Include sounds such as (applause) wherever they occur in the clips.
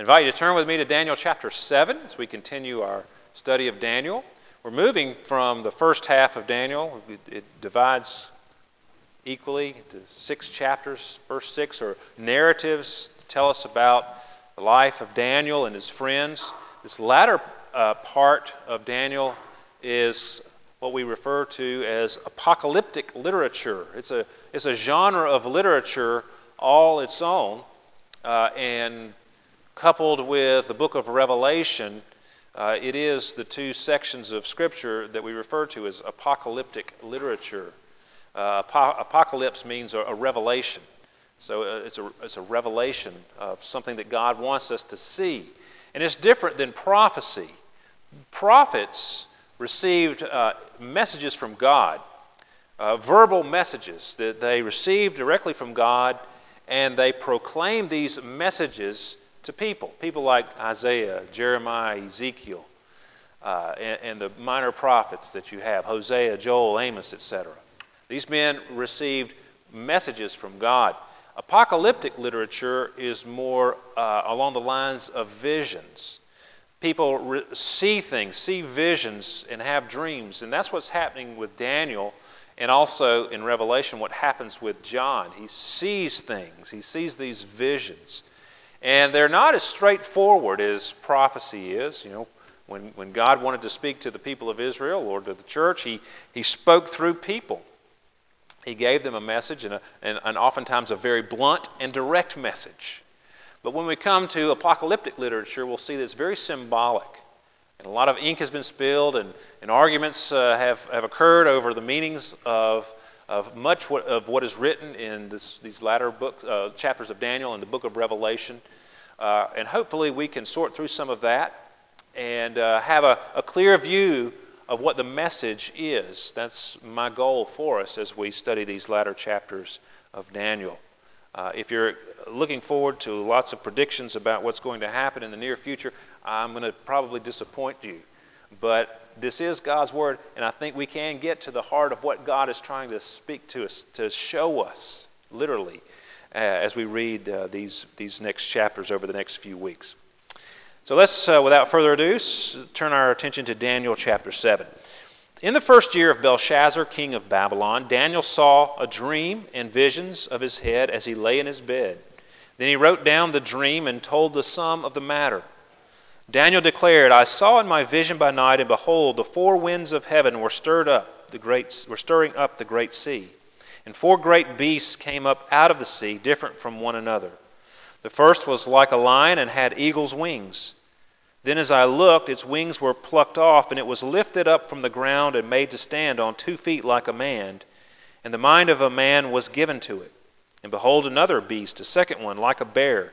I invite you to turn with me to Daniel chapter 7 as we continue our study of Daniel. We're moving from the first half of Daniel, it, it divides equally into six chapters. First six are narratives to tell us about the life of Daniel and his friends. This latter uh, part of Daniel is what we refer to as apocalyptic literature. It's a, it's a genre of literature all its own, uh, and coupled with the book of Revelation, uh, it is the two sections of Scripture that we refer to as apocalyptic literature. Uh, apocalypse means a, a revelation. So uh, it's, a, it's a revelation of something that God wants us to see. And it's different than prophecy. Prophets received uh, messages from God, uh, verbal messages that they received directly from God, and they proclaimed these messages to people. People like Isaiah, Jeremiah, Ezekiel, uh, and, and the minor prophets that you have Hosea, Joel, Amos, etc. These men received messages from God. Apocalyptic literature is more uh, along the lines of visions. People re- see things, see visions, and have dreams. And that's what's happening with Daniel and also in Revelation, what happens with John. He sees things, he sees these visions. And they're not as straightforward as prophecy is. You know, when, when God wanted to speak to the people of Israel or to the church, he, he spoke through people. He gave them a message, and, a, and, and oftentimes a very blunt and direct message. But when we come to apocalyptic literature, we'll see that it's very symbolic. And a lot of ink has been spilled, and, and arguments uh, have, have occurred over the meanings of, of much what, of what is written in this, these latter book, uh, chapters of Daniel and the book of Revelation. Uh, and hopefully, we can sort through some of that and uh, have a, a clear view of what the message is. That's my goal for us as we study these latter chapters of Daniel. Uh, if you're looking forward to lots of predictions about what's going to happen in the near future, I'm going to probably disappoint you. But this is God's Word, and I think we can get to the heart of what God is trying to speak to us, to show us, literally, uh, as we read uh, these, these next chapters over the next few weeks. So let's, uh, without further ado, turn our attention to Daniel chapter 7. In the first year of Belshazzar, king of Babylon, Daniel saw a dream and visions of his head as he lay in his bed. Then he wrote down the dream and told the sum of the matter. Daniel declared, I saw in my vision by night, and behold, the four winds of heaven were stirred up, the great, were stirring up the great sea. And four great beasts came up out of the sea, different from one another. The first was like a lion and had eagle's wings. Then, as I looked, its wings were plucked off, and it was lifted up from the ground and made to stand on two feet like a man. And the mind of a man was given to it. And behold, another beast, a second one, like a bear.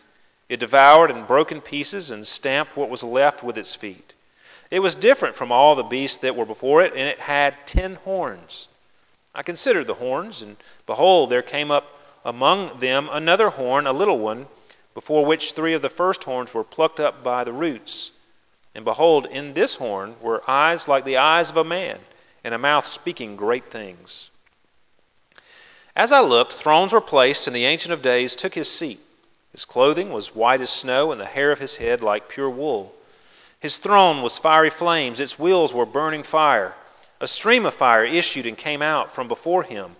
It devoured and broke in pieces and stamped what was left with its feet. It was different from all the beasts that were before it, and it had ten horns. I considered the horns, and behold, there came up among them another horn, a little one, before which three of the first horns were plucked up by the roots. And behold, in this horn were eyes like the eyes of a man, and a mouth speaking great things. As I looked, thrones were placed, and the Ancient of Days took his seat. His clothing was white as snow, and the hair of his head like pure wool. His throne was fiery flames, its wheels were burning fire. A stream of fire issued and came out from before him.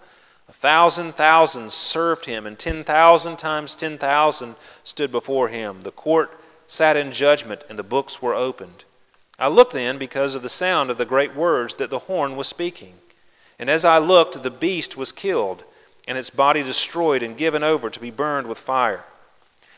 A thousand thousands served him, and ten thousand times ten thousand stood before him. The court sat in judgment, and the books were opened. I looked then because of the sound of the great words that the horn was speaking. And as I looked, the beast was killed, and its body destroyed and given over to be burned with fire.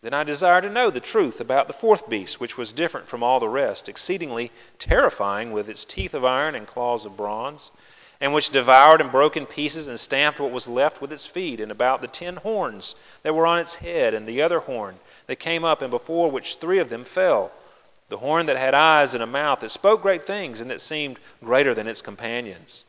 Then I desired to know the truth about the fourth beast, which was different from all the rest, exceedingly terrifying, with its teeth of iron and claws of bronze, and which devoured and broke in pieces and stamped what was left with its feet, and about the ten horns that were on its head, and the other horn that came up, and before which three of them fell. The horn that had eyes and a mouth that spoke great things, and that seemed greater than its companions.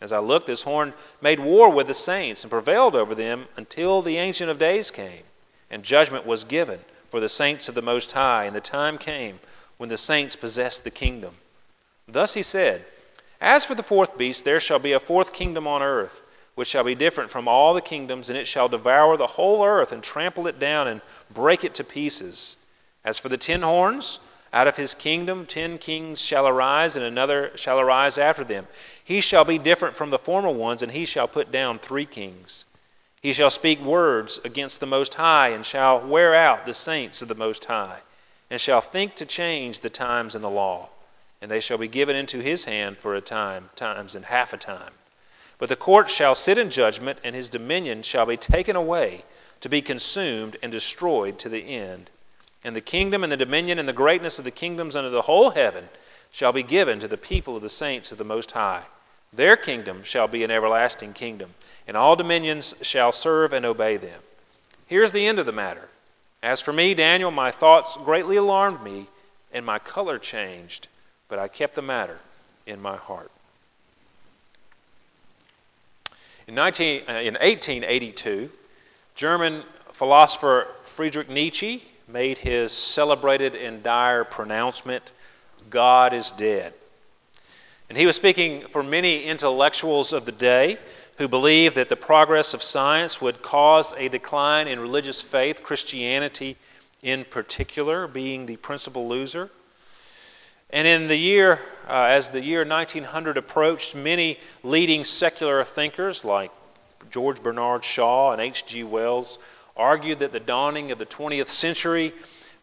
As I looked, this horn made war with the saints and prevailed over them until the Ancient of Days came, and judgment was given for the saints of the Most High, and the time came when the saints possessed the kingdom. Thus he said, As for the fourth beast, there shall be a fourth kingdom on earth, which shall be different from all the kingdoms, and it shall devour the whole earth, and trample it down, and break it to pieces. As for the ten horns, out of his kingdom ten kings shall arise, and another shall arise after them. He shall be different from the former ones, and he shall put down three kings. He shall speak words against the Most High, and shall wear out the saints of the Most High, and shall think to change the times and the law. And they shall be given into his hand for a time, times and half a time. But the court shall sit in judgment, and his dominion shall be taken away, to be consumed and destroyed to the end. And the kingdom and the dominion and the greatness of the kingdoms under the whole heaven shall be given to the people of the saints of the Most High. Their kingdom shall be an everlasting kingdom, and all dominions shall serve and obey them. Here's the end of the matter. As for me, Daniel, my thoughts greatly alarmed me, and my color changed, but I kept the matter in my heart. In, 19, uh, in 1882, German philosopher Friedrich Nietzsche made his celebrated and dire pronouncement God is dead. And he was speaking for many intellectuals of the day who believed that the progress of science would cause a decline in religious faith, Christianity in particular being the principal loser. And in the year, uh, as the year 1900 approached, many leading secular thinkers like George Bernard Shaw and H.G. Wells argued that the dawning of the 20th century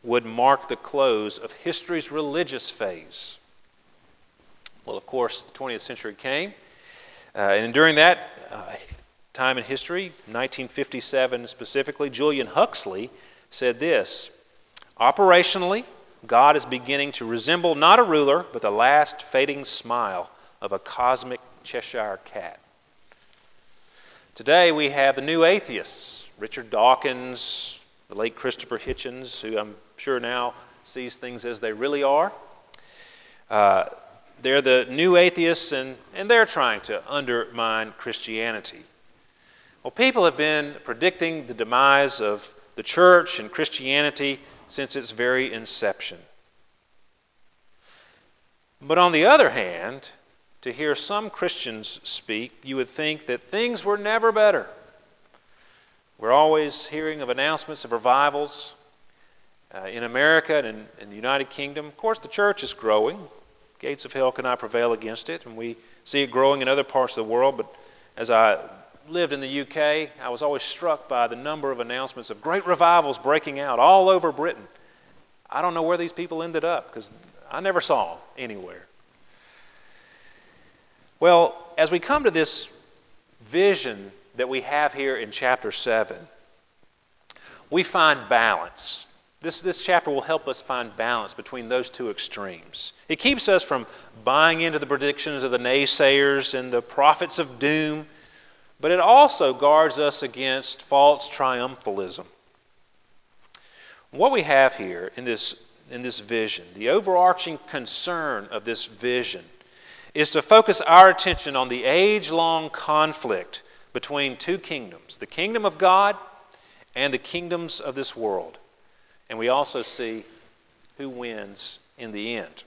would mark the close of history's religious phase. Well, of course, the 20th century came, and during that uh, time in history, 1957 specifically, Julian Huxley said this Operationally, God is beginning to resemble not a ruler, but the last fading smile of a cosmic Cheshire cat. Today we have the new atheists Richard Dawkins, the late Christopher Hitchens, who I'm sure now sees things as they really are. Uh, they're the new atheists, and, and they're trying to undermine Christianity. Well, people have been predicting the demise of the church and Christianity since its very inception. But on the other hand, to hear some Christians speak, you would think that things were never better. We're always hearing of announcements of revivals uh, in America and in, in, the United Kingdom. Of course, the church is growing. Gates of hell cannot prevail against it, and we see it growing in other parts of the world. But as I lived in the UK, I was always struck by the number of announcements of great revivals breaking out all over Britain. I don't know where these people ended up because I never saw them anywhere. Well, as we come to this vision that we have here in chapter 7, we find balance. This, this chapter will help us find balance between those two extremes. It keeps us from buying into the predictions of the naysayers and the prophets of doom, but it also guards us against false triumphalism. What we have here in this, in this vision, the overarching concern of this vision, is to focus our attention on the age long conflict between two kingdoms the kingdom of God and the kingdoms of this world. And we also see who wins in the end.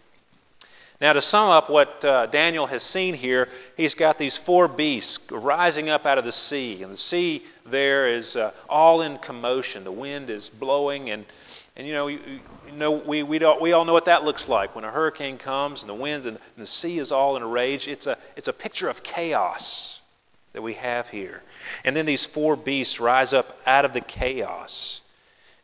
Now, to sum up what uh, Daniel has seen here, he's got these four beasts rising up out of the sea. And the sea there is uh, all in commotion. The wind is blowing. And, and you know, you, you know we, we, we all know what that looks like when a hurricane comes and the winds and, and the sea is all in a rage. It's a, it's a picture of chaos that we have here. And then these four beasts rise up out of the chaos.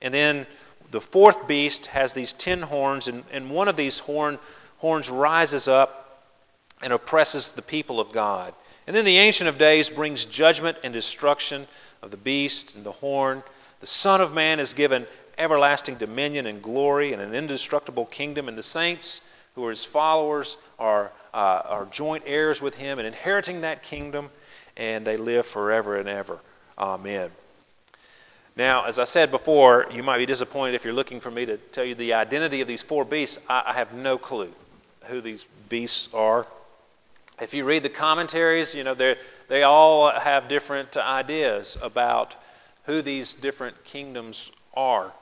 And then the fourth beast has these ten horns, and, and one of these horn horns rises up and oppresses the people of God. And then the Ancient of Days brings judgment and destruction of the beast and the horn. The Son of Man is given everlasting dominion and glory and an indestructible kingdom, and the saints who are his followers are, uh, are joint heirs with him and inheriting that kingdom, and they live forever and ever. Amen. Now, as I said before, you might be disappointed if you're looking for me to tell you the identity of these four beasts. I, I have no clue who these beasts are. If you read the commentaries, you know they all have different ideas about who these different kingdoms are.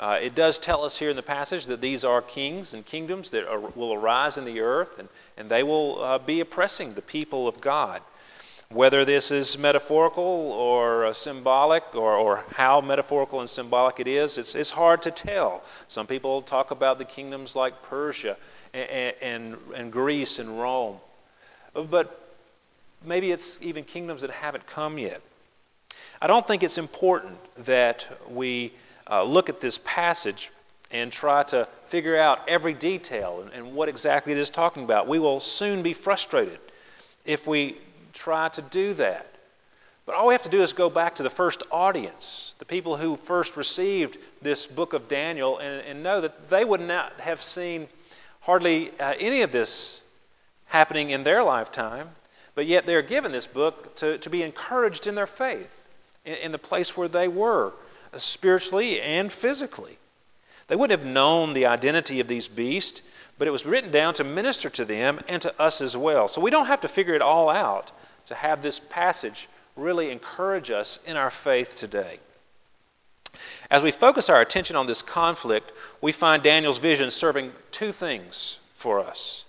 Uh, it does tell us here in the passage that these are kings and kingdoms that are, will arise in the earth, and, and they will uh, be oppressing the people of God. Whether this is metaphorical or uh, symbolic, or, or how metaphorical and symbolic it is, it's, it's hard to tell. Some people talk about the kingdoms like Persia and, and, and Greece and Rome. But maybe it's even kingdoms that haven't come yet. I don't think it's important that we uh, look at this passage and try to figure out every detail and, and, what exactly it is talking about. We will soon be frustrated if we try to do that. But all we have to do is go back to the first audience, the people who first received this book of Daniel, and, and know that they would not have seen hardly uh, any of this happening in their lifetime, but yet they're given this book to, to be encouraged in their faith in, in the place where they were, uh, spiritually and physically. They wouldn't have known the identity of these beasts, but it was written down to minister to them and to us as well. So we don't have to figure it all out to have this passage really encourage us in our faith today. As we focus our attention on this conflict, we find Daniel's vision serving two things for us,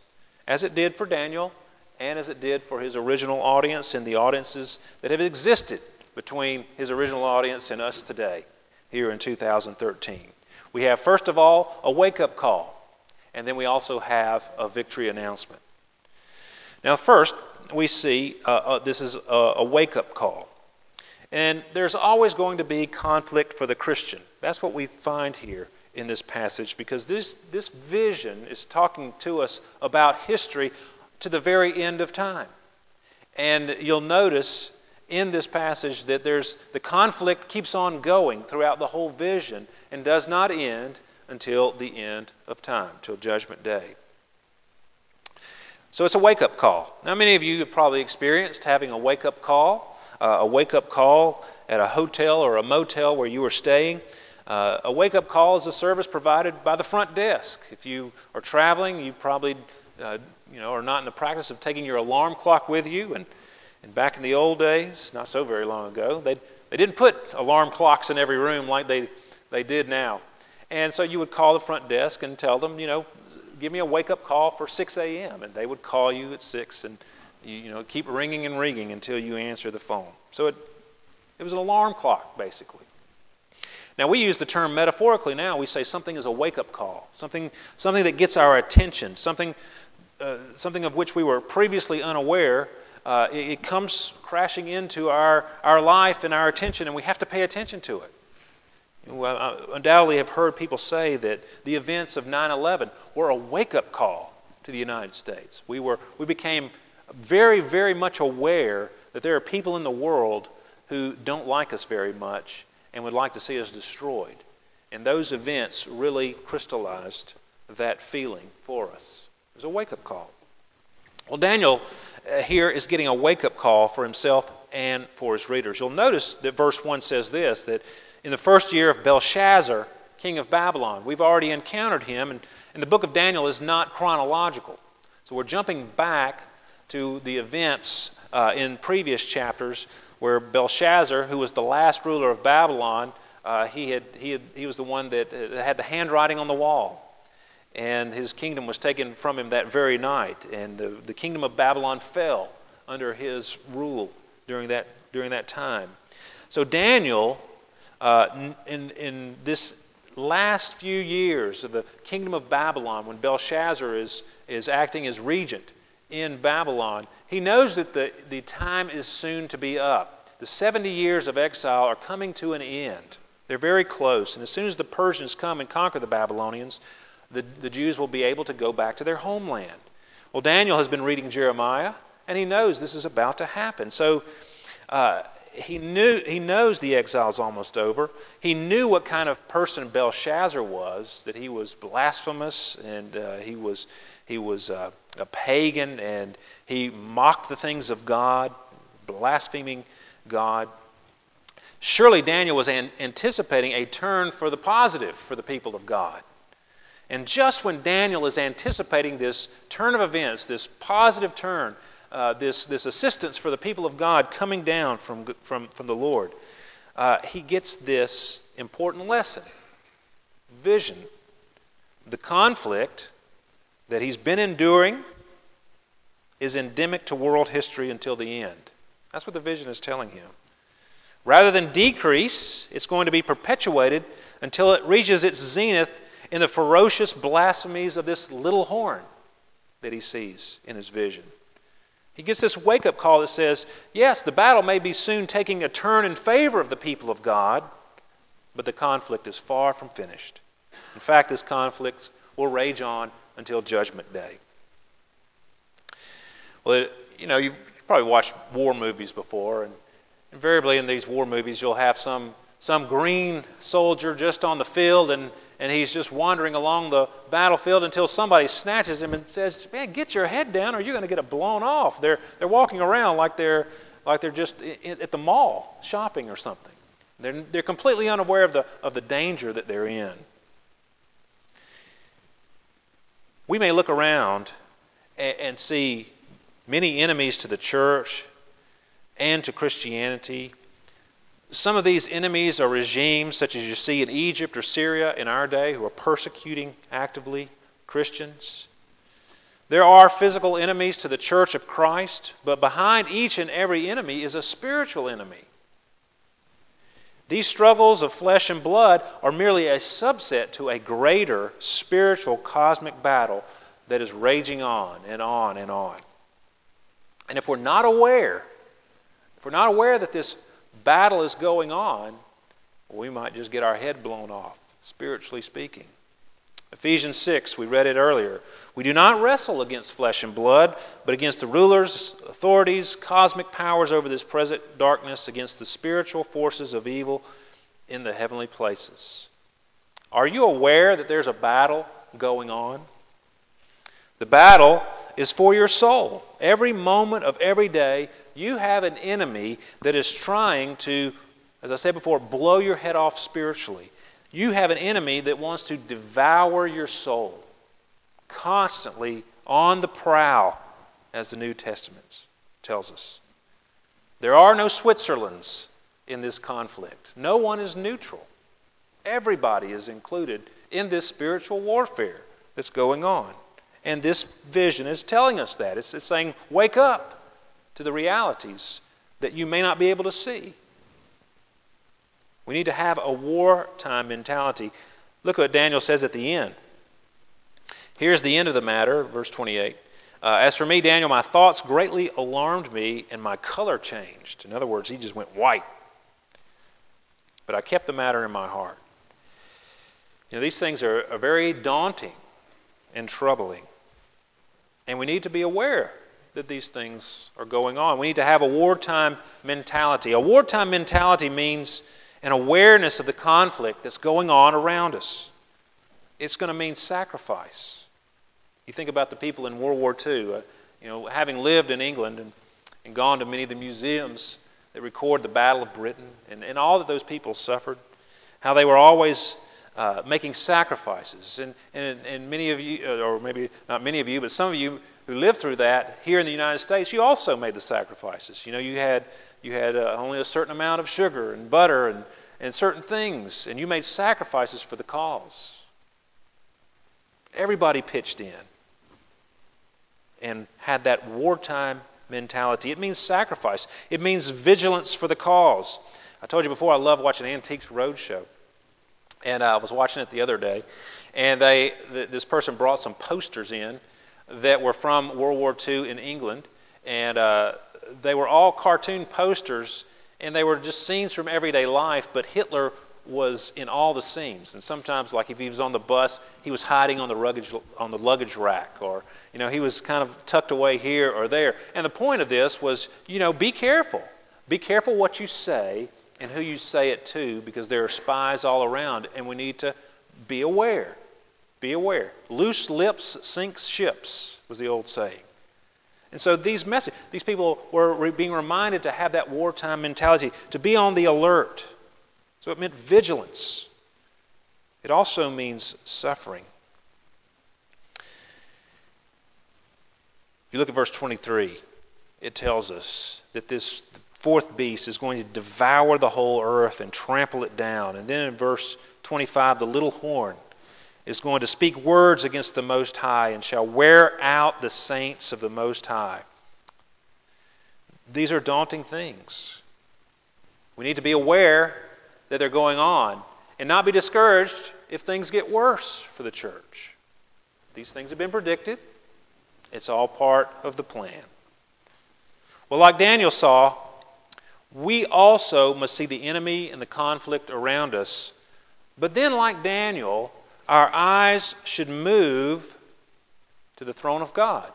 as it did for Daniel and as it did for his original audience and the audiences that have existed between his original audience and us today, here in 2013. We have, first of all, a wake up call, and then we also have a victory announcement. Now, first, we see uh, uh, this is a, a wake up call. And there's always going to be conflict for the Christian. That's what we find here in this passage because this, this vision is talking to us about history to the very end of time. And you'll notice in this passage that there's the conflict keeps on going throughout the whole vision and does not end until the end of time, till judgment day. So it's a wake up call. Now, many of you have probably experienced having a wake up call uh, a wake up call at a hotel or a motel where you were staying. Uh, a wake up call is a service provided by the front desk. If you are traveling, you probably uh, you know, are not in the practice of taking your alarm clock with you. And, and back in the old days, not so very long ago, they, they didn't put alarm clocks in every room like they, they did now. And so you would call the front desk and tell them, you know, give me a wake up call for 6 a.m. And they would call you at 6 and you, you know, keep ringing and ringing until you answer the phone. So it, it was an alarm clock, basically. Now, we use the term metaphorically now. We say something is a wake up call, something, something that gets our attention, something, uh, something of which we were previously unaware. Uh, it, it, comes crashing into our, our life and our attention, and we have to pay attention to it. Well, I undoubtedly have heard people say that the events of 9 11 were a wake up call to the United States. We, were, we became very, very much aware that there are people in the world who don't like us very much and would like to see us destroyed. And those events really crystallized that feeling for us. It was a wake up call. Well, Daniel uh, here is getting a wake up call for himself and for his readers. You'll notice that verse 1 says this that in the first year of Belshazzar, king of Babylon, we've already encountered him, and, and the book of Daniel is not chronological. So we're jumping back to the events uh, in previous chapters where Belshazzar, who was the last ruler of Babylon, uh, he, had, he, had, he was the one that had the handwriting on the wall. and his kingdom was taken from him that very night, and the, the kingdom of Babylon fell under his rule during that, during that time. So Daniel, uh, in, in this last few years of the kingdom of Babylon, when Belshazzar is, is acting as regent in Babylon, he knows that the, the time is soon to be up. The 70 years of exile are coming to an end. They're very close. And as soon as the Persians come and conquer the Babylonians, the, the Jews will be able to go back to their homeland. Well, Daniel has been reading Jeremiah, and he knows this is about to happen. So uh, he knew he knows the exile is almost over. He knew what kind of person Belshazzar was, that he was blasphemous and uh, he was he was uh, a pagan and he mocked the things of God, blaspheming God. Surely Daniel was an- anticipating a turn for the positive for the people of God. And just when Daniel is anticipating this turn of events, this positive turn, uh, this, this assistance for the people of God coming down from, from, from the Lord, uh, he gets this important lesson vision. The conflict that he's been enduring is endemic to world history until the end. That's what the vision is telling him. Rather than decrease, it's going to be perpetuated until it reaches its zenith in the ferocious blasphemies of this little horn that he sees in his vision. He gets this wake up call that says, yes, the battle may be soon taking a turn in favor of the people of God, but the conflict is far from finished. In fact, this conflict will rage on until Judgment Day. Well, you know, you've probably watched war movies before, and invariably in these war movies, you'll have some, some green soldier just on the field, and and he's just wandering along the battlefield until somebody snatches him and says, "Man, get your head down, or you're going to get it blown off." They're they're walking around like they're like they're just at the mall shopping or something. They're they're completely unaware of the of the danger that they're in. We may look around and, and see many enemies to the church and to Christianity some of these enemies are regimes such as you see in Egypt or Syria in our day who are persecuting actively Christians. There are physical enemies to the church of Christ, but behind each and every enemy is a spiritual enemy. These struggles of flesh and blood are merely a subset to a greater spiritual cosmic battle that is raging on and on and on. And if we're not aware, if we're not aware that this battle is going on, we might just get our head blown off, spiritually speaking. Ephesians 6, we read it earlier. We do not wrestle against flesh and blood, but against the rulers, authorities, cosmic powers over this present darkness, against the spiritual forces of evil in the heavenly places. Are you aware that there's a battle going on? The battle is for your soul. Every moment of every day, you have an enemy that is trying to, as I said before, blow your head off spiritually. You have an enemy that wants to devour your soul, constantly on the prowl, as the New Testament tells us. There are no Switzerlands in this conflict, no one is neutral. Everybody is included in this spiritual warfare that's going on. And this vision is telling us that. It's, it's saying, wake up to the realities that you may not be able to see. We need to have a wartime mentality. Look what Daniel says at the end. Here's the end of the matter, verse 28. Uh, As for me, Daniel, my thoughts greatly alarmed me, and my color changed. In other words, he just went white. But I kept the matter in my heart. You know, these things are, are very daunting and troubling. And we need to be aware that these things are going on. We need to have a wartime mentality. A wartime mentality means an awareness of the conflict that's going on around us. It's going to mean sacrifice. You think about the people in World War II. Uh, you know, having lived in England and, and gone to many of the museums that record the Battle of Britain and, and all that those people suffered, how they were always uh, making sacrifices. And, and, and many of you, uh, or maybe not many of you, but some of you who lived through that here in the United States, you also made the sacrifices. You know, you had, you had uh, only a certain amount of sugar and butter and, and certain things, and you made sacrifices for the cause. Everybody pitched in and had that wartime mentality. It means sacrifice, it means vigilance for the cause. I told you before I love watching Antiques Roadshow. And I was watching it the other day, and they, th- this person brought some posters in that were from World War II in England, and uh, they were all cartoon posters, and they were just scenes from everyday life, but Hitler was in all the scenes. And sometimes, like if he was on the bus, he was hiding on the luggage on the luggage rack, or you know, he was kind of tucked away here or there. And the point of this was, you know, be careful. Be careful what you say and who you say it to, because there are spies all around, and we need to be aware. Be aware. Loose lips sink ships was the old saying. And so these message, these people were being reminded to have that wartime mentality, to be on the alert. So it meant vigilance. It also means suffering. If you look at verse 23, it tells us that this fourth beast is going to devour the whole earth and trample it down. And then in verse 25, the little horn is going to speak words against the Most High and shall wear out the saints of the Most High. These are daunting things. We need to be aware that they're going on and not be discouraged if things get worse for the church. These things have been predicted, it's all part of the plan. Well, like Daniel saw, we also must see the enemy and the conflict around us. But then, like Daniel, our eyes should move to the throne of God.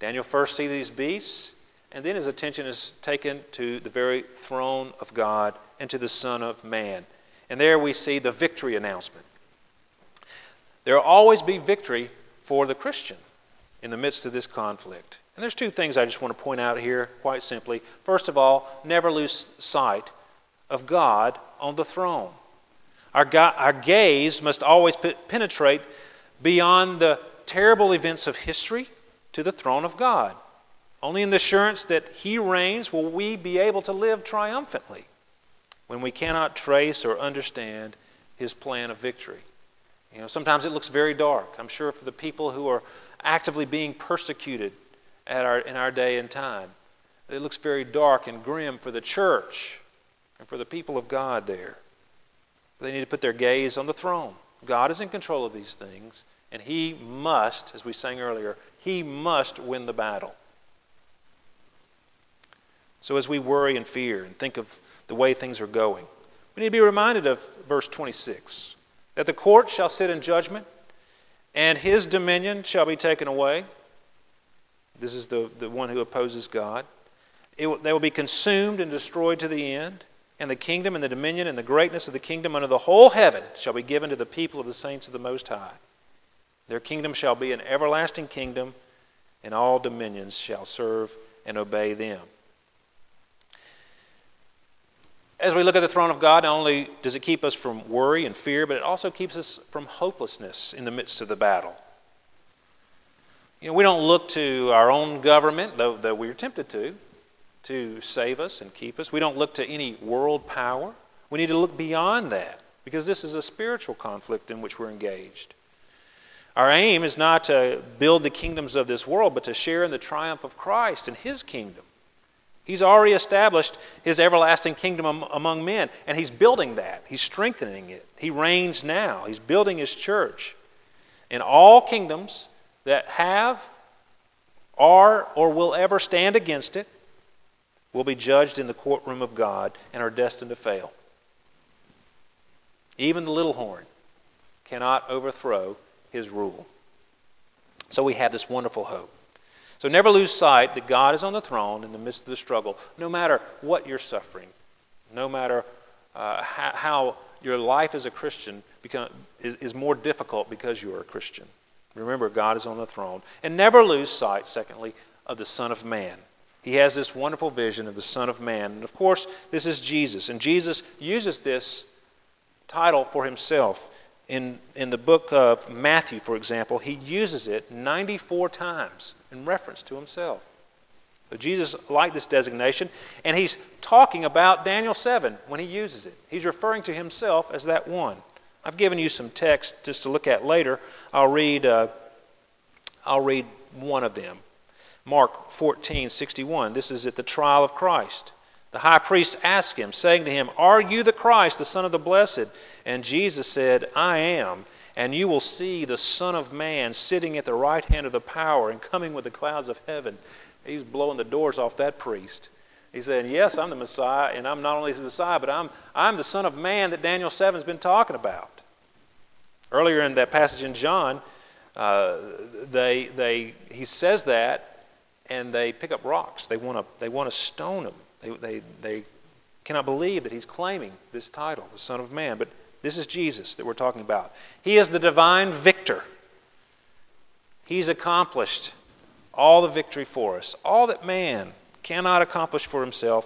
Daniel first sees these beasts, and then his attention is taken to the very throne of God and to the Son of Man. And there we see the victory announcement. There will always be victory for the Christian in the midst of this conflict. And there's two things I just want to point out here quite simply. First of all, never lose sight of God on the throne. Our, our gaze must always penetrate beyond the terrible events of history to the throne of God. Only in the assurance that He reigns will we be able to live triumphantly when we cannot trace or understand his plan of victory. You know, sometimes it looks very dark. I'm sure for the people who are actively being persecuted at our, in our day and time, it looks very dark and grim for the church and for the people of God there. They need to put their gaze on the throne. God is in control of these things, and He must, as we sang earlier, He must win the battle. So as we worry and fear and think of the way things are going. We need to be reminded of verse 26 that the court shall sit in judgment, and his dominion shall be taken away. This is the, the one who opposes God. They will be consumed and destroyed to the end. And the kingdom and the dominion and the greatness of the kingdom under the whole heaven shall be given to the people of the saints of the Most High. Their kingdom shall be an everlasting kingdom, and all dominions shall serve and obey them as we look at the throne of God, not only does it keep us from worry and fear, but it also keeps us from hopelessness in the midst of the battle. You know, we don't look to our own government, though, though we're tempted to, to save us and keep us. We don't look to any world power. We need to look beyond that because this is a spiritual conflict in which we're engaged. Our aim is not to build the kingdoms of this world, but to share in the triumph of Christ and His kingdom. He's already established his everlasting kingdom among men, and he's building that. He's strengthening it. He reigns now. He's building his church. And all kingdoms that have, are, or will ever stand against it will be judged in the courtroom of God and are destined to fail. Even the little horn cannot overthrow his rule. So we have this wonderful hope. So never lose sight that God is on the throne in the midst of the struggle, no matter what you're suffering, no matter uh, how, your life as a Christian become, is, is more difficult because you are a Christian. Remember, God is on the throne. And never lose sight, secondly, of the Son of Man. He has this wonderful vision of the Son of Man. And of course, this is Jesus. And Jesus uses this title for himself in, in the book of Matthew, for example, he uses it 94 times in reference to himself. So Jesus liked this designation, and he's talking about Daniel 7 when he uses it. He's referring to himself as that one I've given you some text just to look at later. I'll read, uh, I'll read one of them. Mark 14:61. This is at the trial of Christ. The high priest asked him, saying to him, Are you the Christ, the Son of the Blessed? And Jesus said, I am. And you will see the Son of Man sitting at the right hand of the power and coming with the clouds of heaven. He's blowing the doors off that priest. He's saying, Yes, I'm the Messiah, and I'm not only the Messiah, but I'm, I'm the Son of Man that Daniel 7 has been talking about. Earlier in that passage in John, uh, they, they, he says that, and they pick up rocks. They want to they stone him. They, they, they cannot believe that he's claiming this title, the Son of Man. But this is Jesus that we're talking about. He is the divine victor. He's accomplished all the victory for us. All that man cannot accomplish for himself,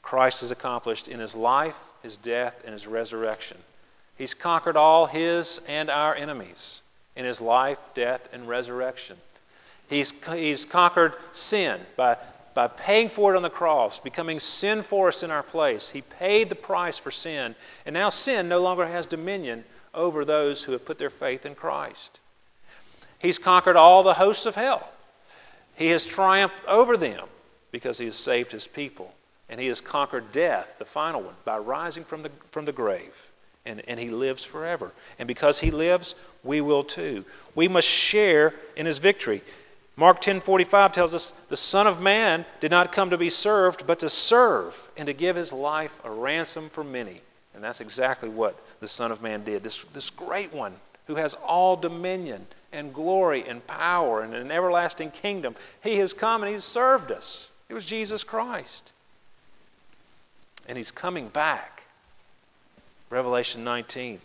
Christ has accomplished in his life, his death, and his resurrection. He's conquered all his and our enemies in his life, death, and resurrection. He's, he's conquered sin by, by paying for it on the cross, becoming sin for us in our place. He paid the price for sin, and now sin no longer has dominion over those who have put their faith in Christ. He's conquered all the hosts of hell. He has triumphed over them because he has saved his people. And he has conquered death, the final one, by rising from the, from the grave and, and he lives forever. And because he lives, we will too. We must share in his victory. Mark 10:45 tells us the son of man did not come to be served but to serve and to give his life a ransom for many. And that's exactly what the son of man did. This this great one who has all dominion and glory and power and an everlasting kingdom. He has come and he's served us. It was Jesus Christ. And he's coming back Revelation 19.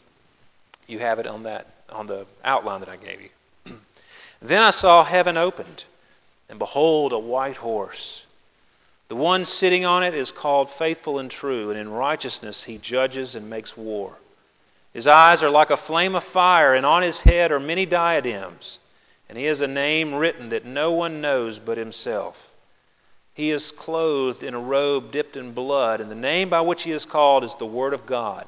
You have it on that on the outline that I gave you. (clears throat) then I saw heaven opened, and behold a white horse. The one sitting on it is called faithful and true, and in righteousness he judges and makes war. His eyes are like a flame of fire, and on his head are many diadems, and he has a name written that no one knows but himself. He is clothed in a robe dipped in blood, and the name by which he is called is the Word of God.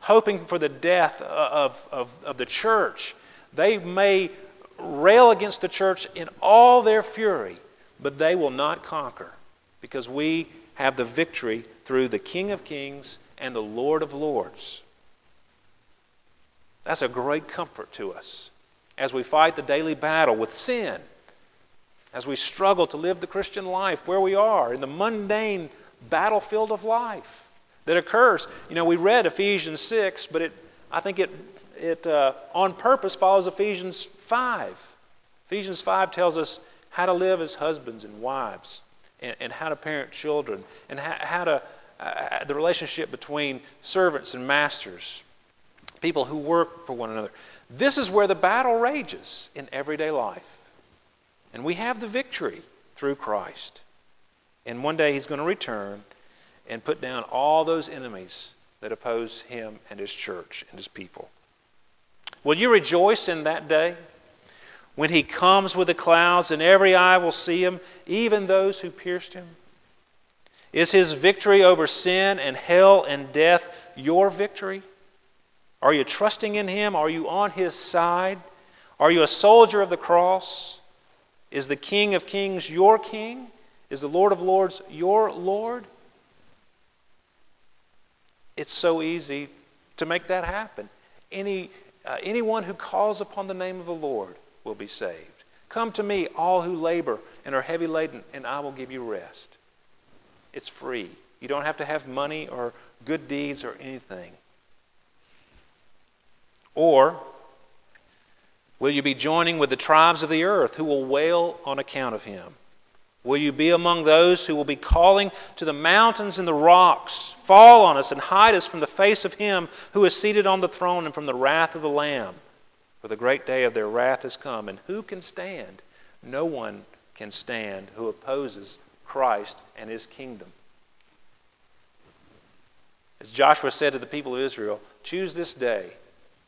hoping for the death of, of, of the church. They may rail against the church in all their fury, but they will not conquer because we have the victory through the King of Kings and the Lord of Lords. That's a great comfort to us as we fight the daily battle with sin, as we struggle to live the Christian life where we are in the mundane battlefield of life that occurs. You know, we read Ephesians 6, but it, I think it, it uh, on purpose follows Ephesians 5. Ephesians 5 tells us how to live as husbands and wives, and, and how to parent children, and how, how to uh, the relationship between servants and masters, people who work for one another. This is where the battle rages in everyday life. And we have the victory through Christ. And one day he's going to return and put down all those enemies that oppose him and his church and his people. Will you rejoice in that day when he comes with the clouds and every eye will see him, even those who pierced him? Is his victory over sin and hell and death your victory? Are you trusting in him? Are you on his side? Are you a soldier of the cross? Is the King of Kings your King? Is the Lord of Lords your Lord? It's so easy to make that happen. Any, uh, anyone who calls upon the name of the Lord will be saved. Come to me, all who labor and are heavy laden, and I will give you rest. It's free. You don't have to have money or good deeds or anything. Or, will you be joining with the tribes of the earth who will wail on account of him? Will you be among those who will be calling to the mountains and the rocks, Fall on us and hide us from the face of him who is seated on the throne and from the wrath of the Lamb? For the great day of their wrath has come, and who can stand? No one can stand who opposes Christ and his kingdom. As Joshua said to the people of Israel, Choose this day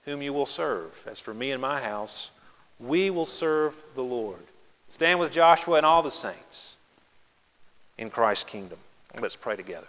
whom you will serve. As for me and my house, we will serve the Lord. Stand with Joshua and all the saints in Christ's kingdom. Let's pray together.